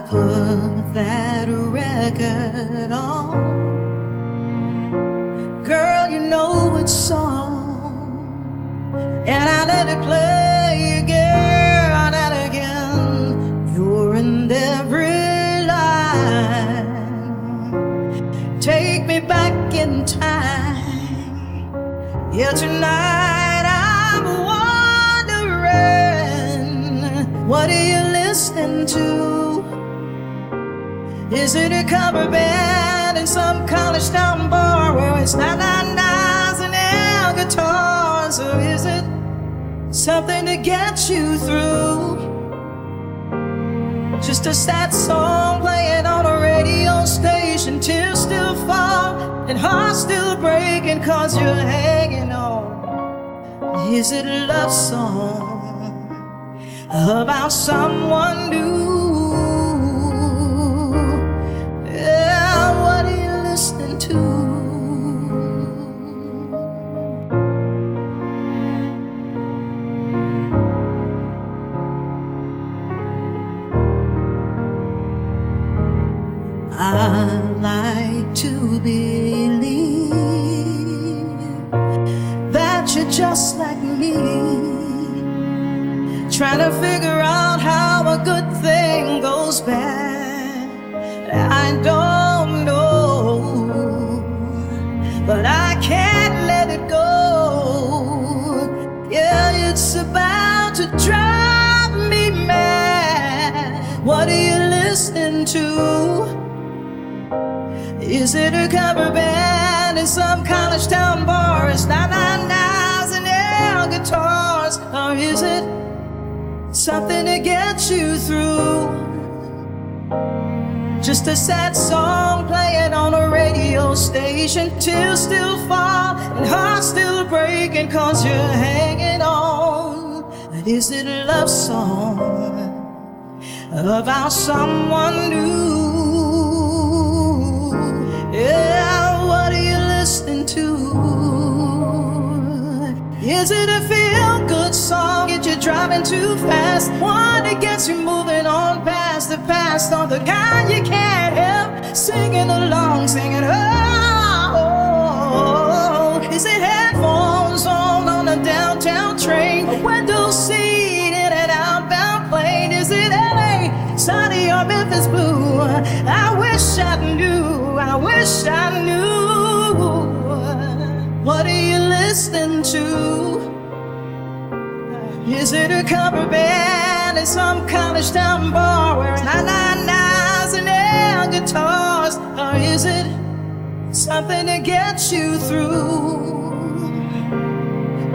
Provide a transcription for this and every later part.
put that record on. Girl, you know it's song. And I let it play again and again. You're in every line. Take me back in time. Yeah, tonight I'm wondering what are you listening to? Is it a cover band in some college town bar where it's not nine and air guitars? Or is it something to get you through? Just a sad song playing on a radio station, tears still fall and hearts still breaking cause you're hanging on. Is it a love song about someone new? Like to believe that you're just like me, trying to figure out how a good thing goes bad. I don't know, but I can't let it go. Yeah, it's about to drive me mad. What are you listening to? Is it a cover band in some college town bar? It's not nine and air guitars, or is it something to get you through? Just a sad song playing on a radio station. Tears still fall and hearts still breaking cause you're hanging on. Is it a love song about someone new? Is it a feel good song? Get you driving too fast? One that gets you moving on past the past, or the kind you can't help singing along, singing, oh. Is it headphones on on a downtown train? A window seat in an outbound plane? Is it LA, sunny or Memphis blue? I wish I knew. I wish I knew. What are you listening to? Is it a cover band in some college town bar where nine nine nines and air guitars? Or is it something to get you through?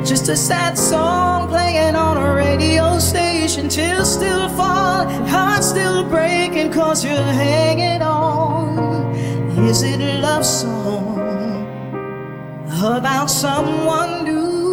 Just a sad song playing on a radio station. Tears still fall, hearts still breaking, cause you're hanging on. Is it a love song about someone new?